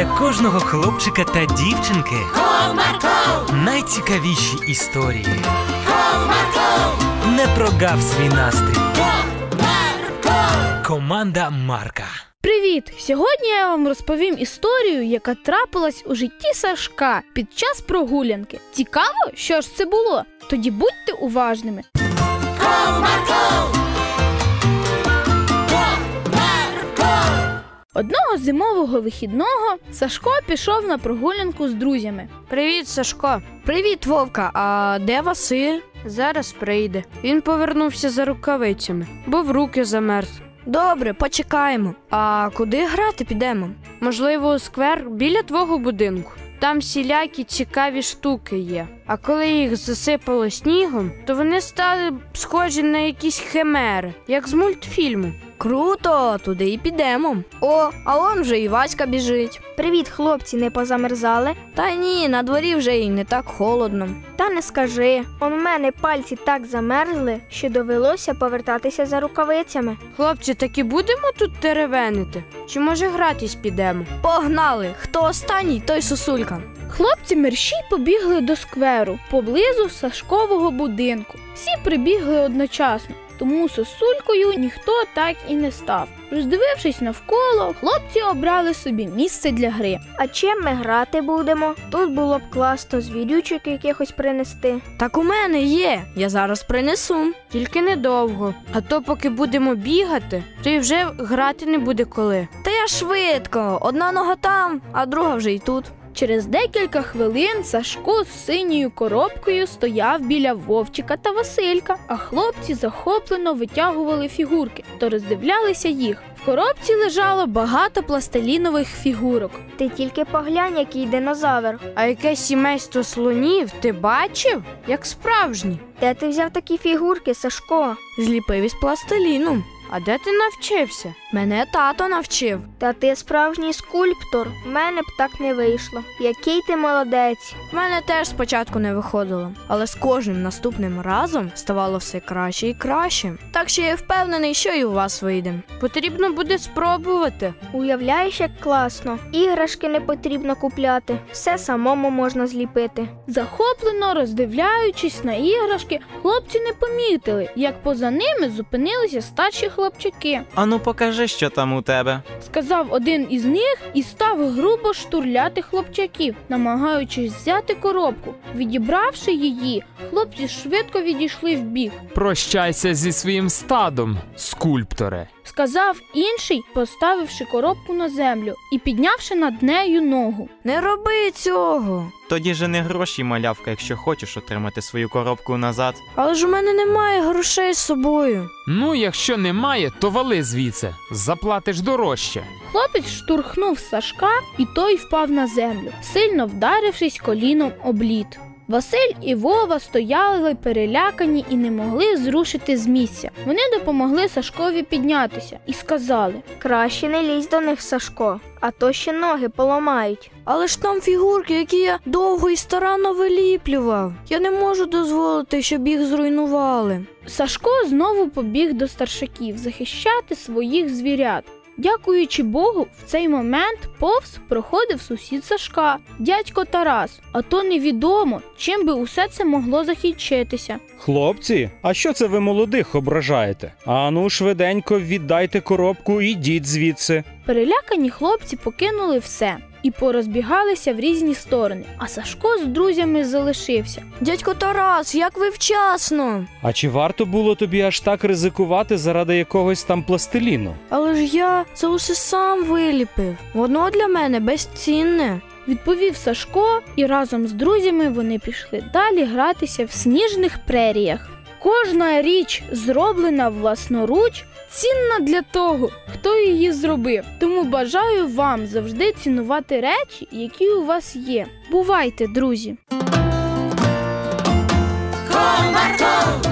для кожного хлопчика та дівчинки Comarco, найцікавіші історії. Comarco, Не прогав свій настрій. Comarco. Команда Марка. Привіт! Сьогодні я вам розповім історію, яка трапилась у житті Сашка під час прогулянки. Цікаво, що ж це було? Тоді будьте уважними. Одного зимового вихідного Сашко пішов на прогулянку з друзями. Привіт, Сашко. Привіт, Вовка. А де Василь? Зараз прийде. Він повернувся за рукавицями, бо в руки замерз. Добре, почекаємо. А куди грати підемо? Можливо, у сквер біля твого будинку. Там всілякі цікаві штуки є. А коли їх засипало снігом, то вони стали схожі на якісь химери, як з мультфільму. Круто, туди і підемо. О, а он вже і Васька біжить. Привіт, хлопці, не позамерзали? Та ні, на дворі вже і не так холодно. Та не скажи. Он у мене пальці так замерзли, що довелося повертатися за рукавицями. Хлопці, так і будемо тут теревенити? Чи може гратись підемо? Погнали! Хто останній, той сосулька. Хлопці мерщій побігли до скверу поблизу Сашкового будинку. Всі прибігли одночасно, тому сосулькою ніхто так і не став. Роздивившись навколо, хлопці обрали собі місце для гри. А чим ми грати будемо? Тут було б класно звірючок якихось принести. Так у мене є. Я зараз принесу. Тільки недовго. А то, поки будемо бігати, то й вже грати не буде коли. Та я швидко. Одна нога там, а друга вже й тут. Через декілька хвилин Сашко з синьою коробкою стояв біля Вовчика та Василька, а хлопці захоплено витягували фігурки та роздивлялися їх. В коробці лежало багато пластилінових фігурок. Ти тільки поглянь, який динозавр. А яке сімейство слонів ти бачив? Як справжні. Де ти взяв такі фігурки, Сашко? Зліпив із пластиліну. А де ти навчився? Мене тато навчив. Та ти справжній скульптор. В мене б так не вийшло. Який ти молодець. В мене теж спочатку не виходило, але з кожним наступним разом ставало все краще і краще. Так що я впевнений, що і у вас вийде. Потрібно буде спробувати. Уявляєш, як класно. Іграшки не потрібно купляти. Все самому можна зліпити. Захоплено роздивляючись на іграшки, хлопці не помітили, як поза ними зупинилися старші хлопчаки. Ану, покажи, що там у тебе. Сказав один із них і став грубо штурляти хлопчаків, намагаючись взяти коробку. Відібравши її, хлопці швидко відійшли вбік. Прощайся зі своїм стадом, скульпторе. Сказав інший, поставивши коробку на землю і піднявши над нею ногу. Не роби цього. Тоді же не гроші, малявка, якщо хочеш отримати свою коробку назад. Але ж у мене немає грошей з собою. Ну, якщо немає, то вали звідси, заплатиш дорожче. Хлопець штурхнув Сашка, і той впав на землю, сильно вдарившись коліном об лід. Василь і Вова стояли перелякані і не могли зрушити з місця. Вони допомогли Сашкові піднятися і сказали: Краще не лізь до них, Сашко, а то ще ноги поламають. Але ж там фігурки, які я довго і старанно виліплював. Я не можу дозволити, щоб їх зруйнували. Сашко знову побіг до старшаків захищати своїх звірят. Дякуючи Богу, в цей момент повз проходив сусід Сашка, дядько Тарас. А то невідомо, чим би усе це могло закінчитися. Хлопці, а що це ви молодих ображаєте? Ану, швиденько віддайте коробку і йдіть звідси. Перелякані хлопці покинули все і порозбігалися в різні сторони. А Сашко з друзями залишився. Дядько Тарас, як ви вчасно. А чи варто було тобі аж так ризикувати заради якогось там пластиліну? Але ж я це усе сам виліпив. Воно для мене безцінне. Відповів Сашко, і разом з друзями вони пішли далі гратися в сніжних преріях. Кожна річ, зроблена власноруч, цінна для того, хто її зробив. Тому бажаю вам завжди цінувати речі, які у вас є. Бувайте, друзі! Комарко!